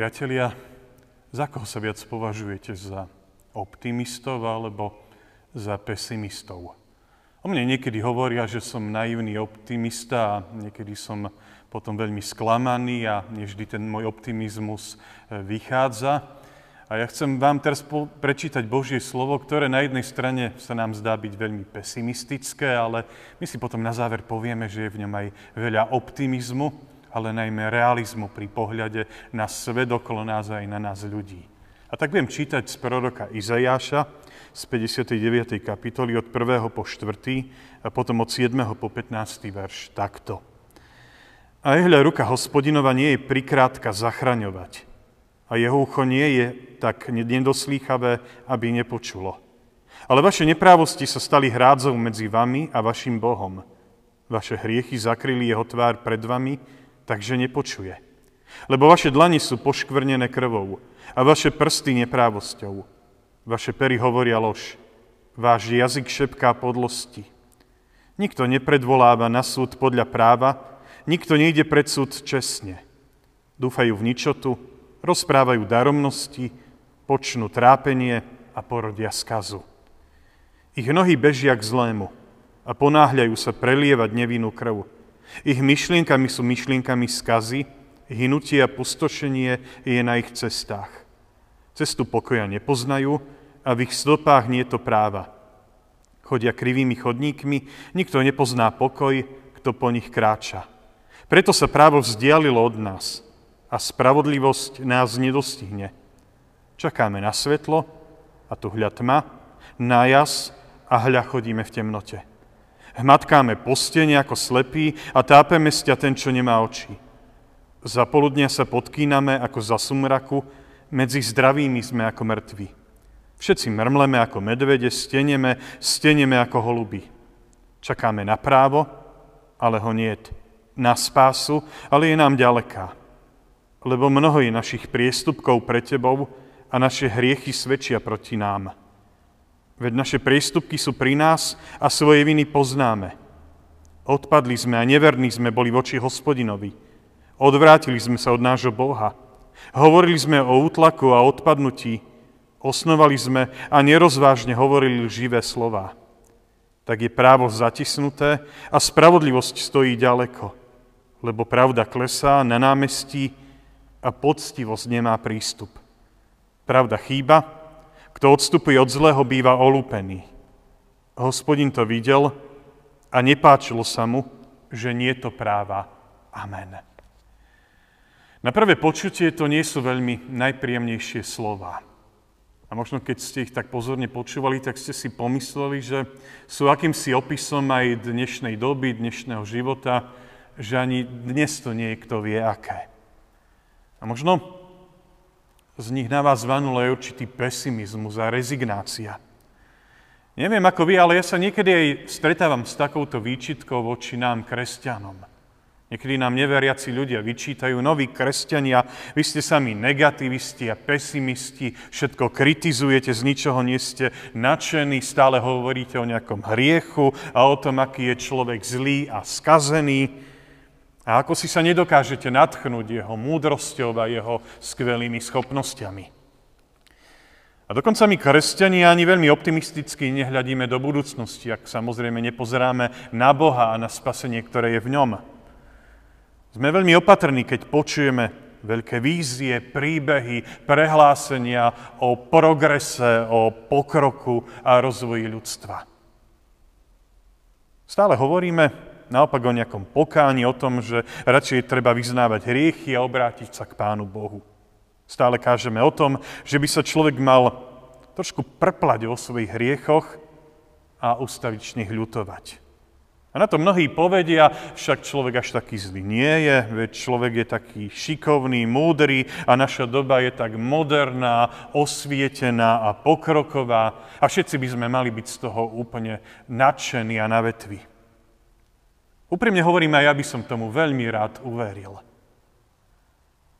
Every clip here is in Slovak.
Priatelia, za koho sa viac považujete? Za optimistov alebo za pesimistov? O mne niekedy hovoria, že som naivný optimista a niekedy som potom veľmi sklamaný a nevždy ten môj optimizmus e, vychádza. A ja chcem vám teraz prečítať Božie slovo, ktoré na jednej strane sa nám zdá byť veľmi pesimistické, ale my si potom na záver povieme, že je v ňom aj veľa optimizmu ale najmä realizmu pri pohľade na svet okolo nás aj na nás ľudí. A tak budem čítať z proroka Izajáša z 59. kapitoly od 1. po 4. a potom od 7. po 15. verš takto. A ehľa ruka hospodinova nie je prikrátka zachraňovať a jeho ucho nie je tak nedoslýchavé, aby nepočulo. Ale vaše neprávosti sa stali hrádzou medzi vami a vašim Bohom. Vaše hriechy zakryli jeho tvár pred vami takže nepočuje. Lebo vaše dlani sú poškvrnené krvou a vaše prsty neprávosťou. Vaše pery hovoria lož. Váš jazyk šepká podlosti. Nikto nepredvoláva na súd podľa práva, nikto nejde pred súd čestne. Dúfajú v ničotu, rozprávajú daromnosti, počnú trápenie a porodia skazu. Ich nohy bežia k zlému a ponáhľajú sa prelievať nevinnú krv. Ich myšlienkami sú myšlienkami skazy, hynutie a pustošenie je na ich cestách. Cestu pokoja nepoznajú a v ich stopách nie je to práva. Chodia krivými chodníkmi, nikto nepozná pokoj, kto po nich kráča. Preto sa právo vzdialilo od nás a spravodlivosť nás nedostihne. Čakáme na svetlo a tu hľa tma, na jas a hľa chodíme v temnote. Hmatkáme postene ako slepí a tápeme sťa ten, čo nemá oči. Za poludnia sa podkýname ako za sumraku, medzi zdravými sme ako mŕtvi. Všetci mrmleme ako medvede, steneme, steneme ako holuby. Čakáme na právo, ale ho niet. Na spásu, ale je nám ďaleká. Lebo mnoho je našich priestupkov pre tebou a naše hriechy svedčia proti nám. Veď naše priestupky sú pri nás a svoje viny poznáme. Odpadli sme a neverní sme boli voči hospodinovi. Odvrátili sme sa od nášho Boha. Hovorili sme o útlaku a odpadnutí. Osnovali sme a nerozvážne hovorili živé slova. Tak je právo zatisnuté a spravodlivosť stojí ďaleko, lebo pravda klesá na námestí a poctivosť nemá prístup. Pravda chýba, kto odstupuje od zlého, býva olúpený. Hospodin to videl a nepáčilo sa mu, že nie to práva. Amen. Na prvé počutie to nie sú veľmi najpríjemnejšie slova. A možno keď ste ich tak pozorne počúvali, tak ste si pomysleli, že sú akýmsi opisom aj dnešnej doby, dnešného života, že ani dnes to nie je kto vie aké. A možno z nich na vás vanul aj určitý pesimizmus a rezignácia. Neviem ako vy, ale ja sa niekedy aj stretávam s takouto výčitkou voči nám, kresťanom. Niekedy nám neveriaci ľudia vyčítajú, noví kresťania, vy ste sami negativisti a pesimisti, všetko kritizujete, z ničoho nie ste nadšení, stále hovoríte o nejakom hriechu a o tom, aký je človek zlý a skazený. A ako si sa nedokážete natchnúť jeho múdrosťou a jeho skvelými schopnosťami. A dokonca my, kresťania, ani veľmi optimisticky nehľadíme do budúcnosti, ak samozrejme nepozeráme na Boha a na spasenie, ktoré je v ňom. Sme veľmi opatrní, keď počujeme veľké vízie, príbehy, prehlásenia o progrese, o pokroku a rozvoji ľudstva. Stále hovoríme, naopak o nejakom pokáni, o tom, že radšej treba vyznávať hriechy a obrátiť sa k Pánu Bohu. Stále kážeme o tom, že by sa človek mal trošku prplať o svojich hriechoch a ustavične ľutovať. A na to mnohí povedia, však človek až taký zlý nie je, veď človek je taký šikovný, múdry a naša doba je tak moderná, osvietená a pokroková a všetci by sme mali byť z toho úplne nadšení a na vetvi. Úprimne hovorím, aj ja by som tomu veľmi rád uveril.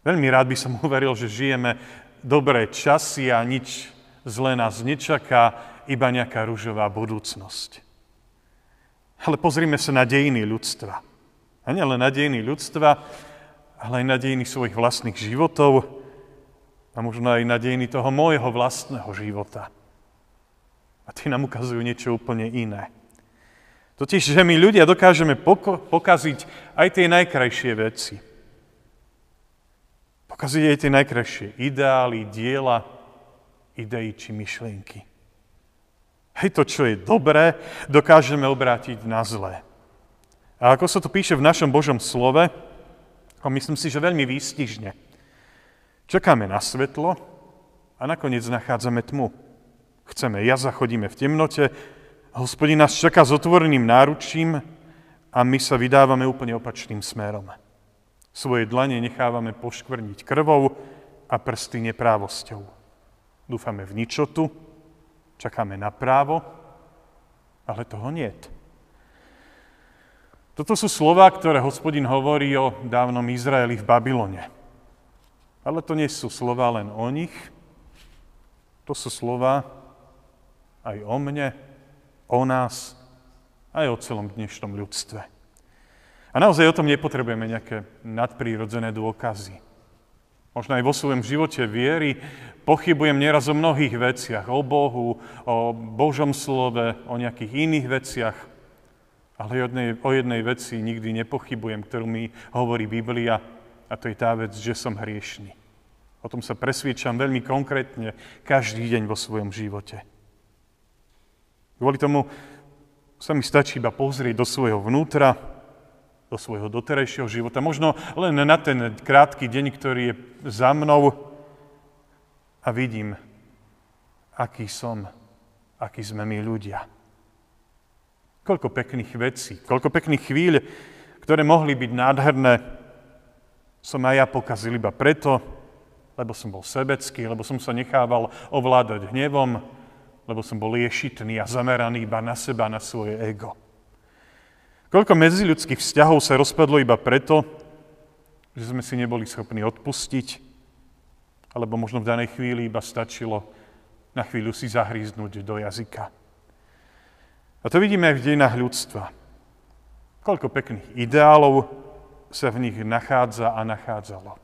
Veľmi rád by som uveril, že žijeme dobré časy a nič zlé nás nečaká, iba nejaká rúžová budúcnosť. Ale pozrime sa na dejiny ľudstva. A nielen na dejiny ľudstva, ale aj na dejiny svojich vlastných životov A možno aj na dejiny toho môjho vlastného života. A tie nám ukazujú niečo úplne iné. Totiž, že my ľudia dokážeme pokaziť aj tie najkrajšie veci. Pokaziť aj tie najkrajšie ideály, diela, idei či myšlienky. Hej, to, čo je dobré, dokážeme obrátiť na zlé. A ako sa to píše v našom Božom slove, a myslím si, že veľmi výstižne, čakáme na svetlo a nakoniec nachádzame tmu. Chceme jaza, chodíme v temnote, hospodin nás čaká s otvoreným náručím a my sa vydávame úplne opačným smerom. Svoje dlane nechávame poškvrniť krvou a prsty neprávosťou. Dúfame v ničotu, čakáme na právo, ale toho niet. Toto sú slova, ktoré hospodin hovorí o dávnom Izraeli v Babylone. Ale to nie sú slova len o nich, to sú slova aj o mne, o nás, aj o celom dnešnom ľudstve. A naozaj o tom nepotrebujeme nejaké nadprírodzené dôkazy. Možno aj vo svojom živote viery pochybujem nieraz o mnohých veciach, o Bohu, o Božom slove, o nejakých iných veciach, ale o jednej, o jednej veci nikdy nepochybujem, ktorú mi hovorí Biblia, a to je tá vec, že som hriešný. O tom sa presviečam veľmi konkrétne každý deň vo svojom živote. Kvôli tomu sa mi stačí iba pozrieť do svojho vnútra, do svojho doterajšieho života, možno len na ten krátky deň, ktorý je za mnou a vidím, aký som, aký sme my ľudia. Koľko pekných vecí, koľko pekných chvíľ, ktoré mohli byť nádherné, som aj ja pokazil iba preto, lebo som bol sebecký, lebo som sa nechával ovládať hnevom, lebo som bol liešitný a zameraný iba na seba, na svoje ego. Koľko medziľudských vzťahov sa rozpadlo iba preto, že sme si neboli schopní odpustiť, alebo možno v danej chvíli iba stačilo na chvíľu si zahríznúť do jazyka. A to vidíme aj v dejinách ľudstva. Koľko pekných ideálov sa v nich nachádza a nachádzalo.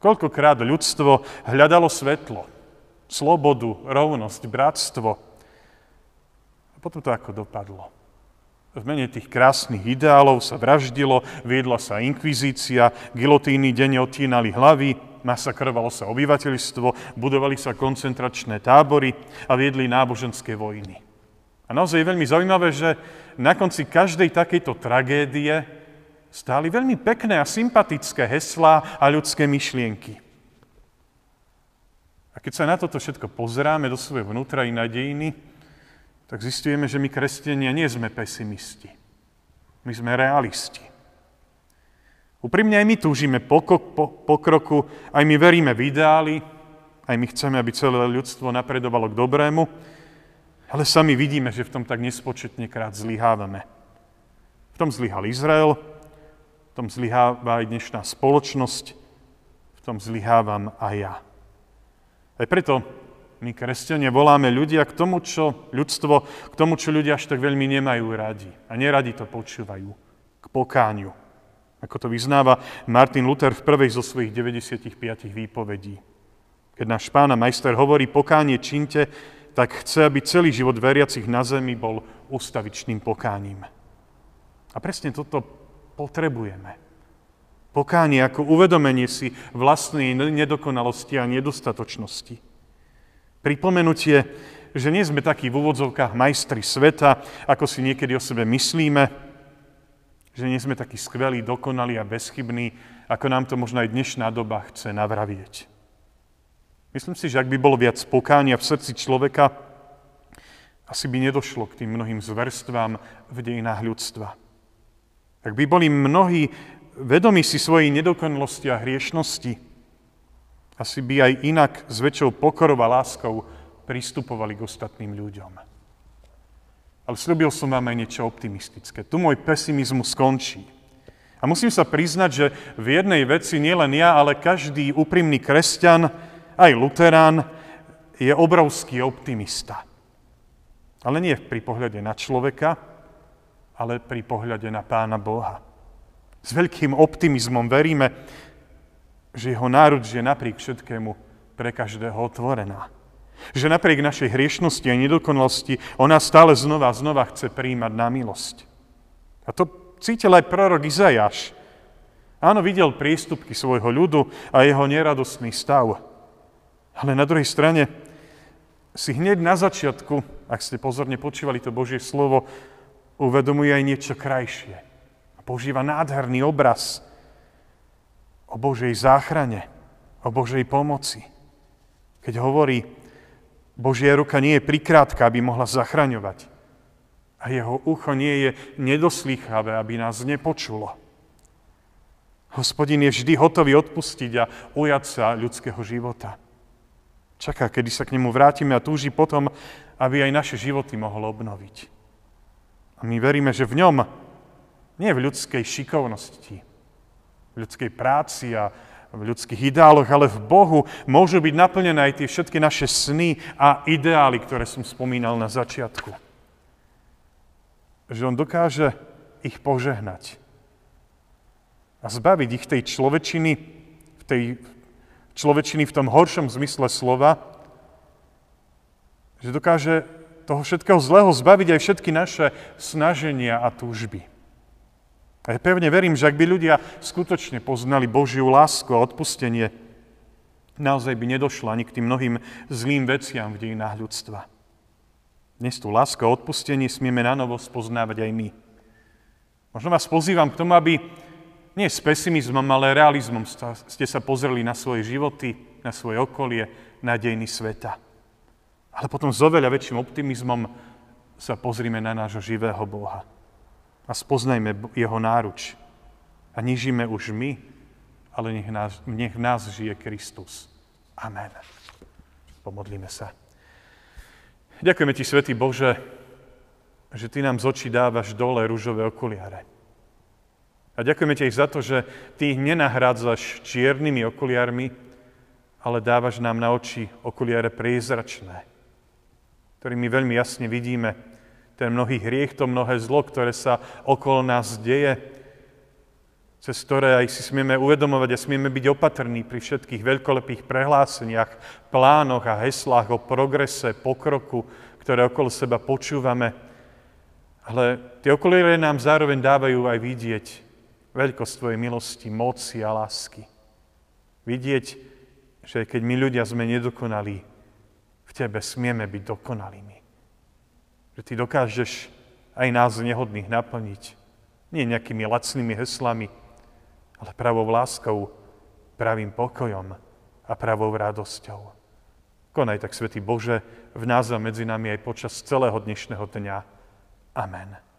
Koľkokrát ľudstvo hľadalo svetlo, slobodu, rovnosť, bratstvo. A potom to ako dopadlo. V mene tých krásnych ideálov sa vraždilo, viedla sa inkvizícia, gilotíny denne otínali hlavy, masakrovalo sa obyvateľstvo, budovali sa koncentračné tábory a viedli náboženské vojny. A naozaj je veľmi zaujímavé, že na konci každej takejto tragédie stáli veľmi pekné a sympatické heslá a ľudské myšlienky. A keď sa na toto všetko pozeráme do svojho vnútra i na dejiny, tak zistujeme, že my kresťania nie sme pesimisti. My sme realisti. Úprimne aj my túžime pokroku, aj my veríme v ideály, aj my chceme, aby celé ľudstvo napredovalo k dobrému, ale sami vidíme, že v tom tak nespočetne krát zlyhávame. V tom zlyhal Izrael, v tom zlyháva aj dnešná spoločnosť, v tom zlyhávam aj ja. Aj preto my, kresťania, voláme ľudia k tomu, čo ľudstvo, k tomu, čo ľudia až tak veľmi nemajú radi. A neradi to počúvajú. K pokániu. Ako to vyznáva Martin Luther v prvej zo svojich 95 výpovedí. Keď náš pán a majster hovorí pokánie činte, tak chce, aby celý život veriacich na zemi bol ustavičným pokáním. A presne toto potrebujeme. Pokánie ako uvedomenie si vlastnej nedokonalosti a nedostatočnosti. Pripomenutie, že nie sme takí v úvodzovkách majstri sveta, ako si niekedy o sebe myslíme, že nie sme takí skvelí, dokonalí a bezchybní, ako nám to možno aj dnešná doba chce navravieť. Myslím si, že ak by bolo viac pokánia v srdci človeka, asi by nedošlo k tým mnohým zverstvám v dejinách ľudstva. Ak by boli mnohí vedomí si svojej nedokonalosti a hriešnosti, asi by aj inak s väčšou pokorou a láskou pristupovali k ostatným ľuďom. Ale slúbil som vám aj niečo optimistické. Tu môj pesimizmus skončí. A musím sa priznať, že v jednej veci nielen ja, ale každý úprimný kresťan, aj luterán, je obrovský optimista. Ale nie pri pohľade na človeka, ale pri pohľade na Pána Boha. S veľkým optimizmom veríme, že jeho národ je napriek všetkému pre každého otvorená. Že napriek našej hriešnosti a nedokonalosti ona stále znova a znova chce príjmať na milosť. A to cítil aj prorok Izajáš. Áno, videl prístupky svojho ľudu a jeho neradostný stav. Ale na druhej strane si hneď na začiatku, ak ste pozorne počúvali to Božie slovo, uvedomuje aj niečo krajšie. Používa nádherný obraz o Božej záchrane, o Božej pomoci. Keď hovorí, Božia ruka nie je prikrátka, aby mohla zachraňovať. A jeho ucho nie je nedoslýchavé, aby nás nepočulo. Hospodin je vždy hotový odpustiť a ujať sa ľudského života. Čaká, kedy sa k nemu vrátime a túži potom, aby aj naše životy mohol obnoviť. A my veríme, že v ňom, nie v ľudskej šikovnosti, v ľudskej práci a v ľudských ideáloch, ale v Bohu môžu byť naplnené aj tie všetky naše sny a ideály, ktoré som spomínal na začiatku. Že On dokáže ich požehnať a zbaviť ich tej človečiny, v tej človečiny v tom horšom zmysle slova, že dokáže toho všetkého zlého zbaviť aj všetky naše snaženia a túžby. A ja pevne verím, že ak by ľudia skutočne poznali Božiu lásku a odpustenie, naozaj by nedošlo ani k tým mnohým zlým veciam v dejinách ľudstva. Dnes tú lásku a odpustenie smieme na novo spoznávať aj my. Možno vás pozývam k tomu, aby nie s pesimizmom, ale realizmom ste sa pozreli na svoje životy, na svoje okolie, na dejiny sveta. Ale potom s oveľa väčším optimizmom sa pozrime na nášho živého Boha a spoznajme jeho náruč. A nežíme už my, ale nech nás, nech nás žije Kristus. Amen. Pomodlíme sa. Ďakujeme Ti, Svetý Bože, že Ty nám z očí dávaš dole rúžové okuliare. A ďakujeme Ti aj za to, že Ty ich nenahrádzaš čiernymi okuliarmi, ale dávaš nám na oči okuliare priezračné, ktorými veľmi jasne vidíme, ten mnohý hriech, to mnohé zlo, ktoré sa okolo nás deje, cez ktoré aj si smieme uvedomovať a smieme byť opatrní pri všetkých veľkolepých prehláseniach, plánoch a heslách o progrese, pokroku, ktoré okolo seba počúvame. Ale tie okuliare nám zároveň dávajú aj vidieť veľkosť Tvojej milosti, moci a lásky. Vidieť, že keď my ľudia sme nedokonalí, v Tebe smieme byť dokonalými. Že ty dokážeš aj nás nehodných naplniť. Nie nejakými lacnými heslami, ale pravou láskou, pravým pokojom a pravou radosťou. Konaj tak, Svetý Bože, v nás a medzi nami aj počas celého dnešného dňa. Amen.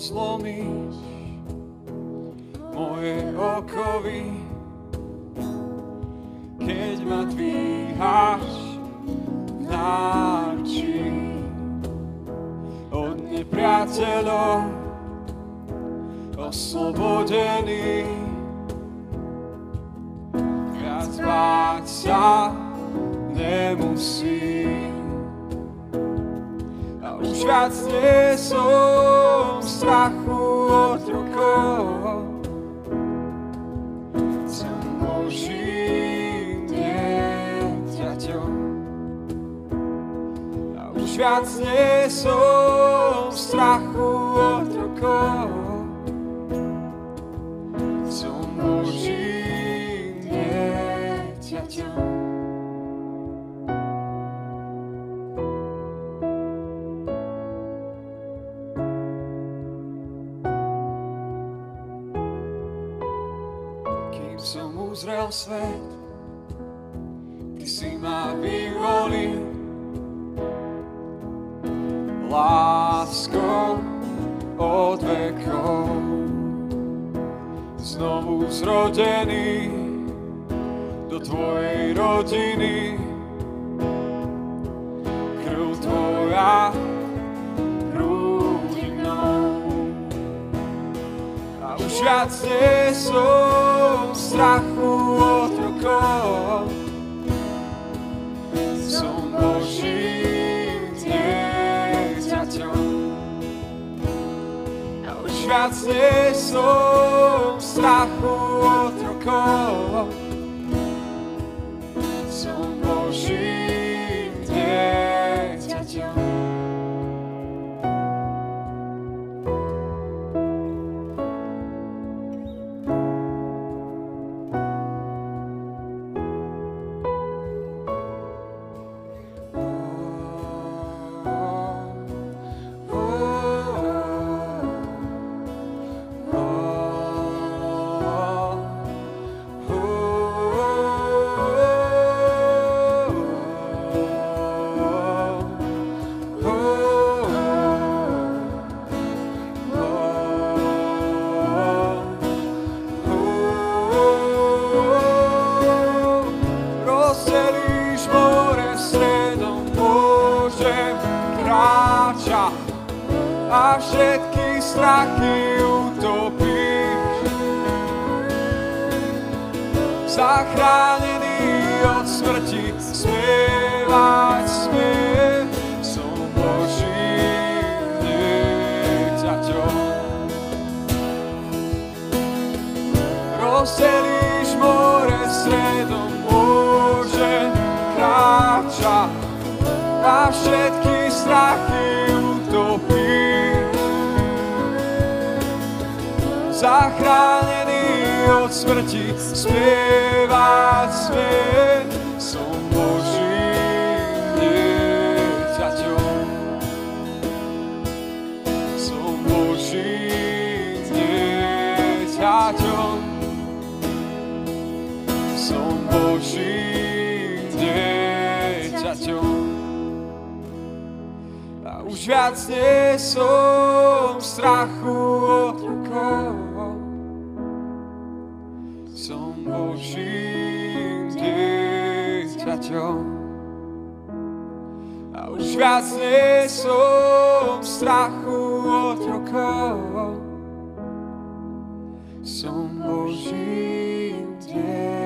Zlomíš moje okovy, keď ma dvíhaš v náči od nepriateľov oslobodený. Viac báť sa nemusím a už viac nie som strachu otrokov. Som Božím dieťaťom. A už viac nie som strachu otrokov. Som Božím dieťaťom. Uzrel svet, Ty si ma vyvolil láskou od vekov. Znovu zrodený do Tvojej rodiny, krv Tvoja prúdi mnou. A už viac nie som strachu, strachu otrokov. Som Božím dieťaťom. A už viac nie som v strachu otrokov. Som a všetky strachy utopíš. Zachránený od smrti, spievať smiev, som Božím dieťaťom. Rozdelíš more stredom, môžem kráčať a všetky strachy Zachránený od smrti, spievať svet, som Božím dieťaťom. Som Božím dieťaťom. Som Božím dieťaťom. A už viac nie som strachu otrokov. Som Božím dieťaťom. A už viac nie som strachu otrokov. Som Božím dieťaťom.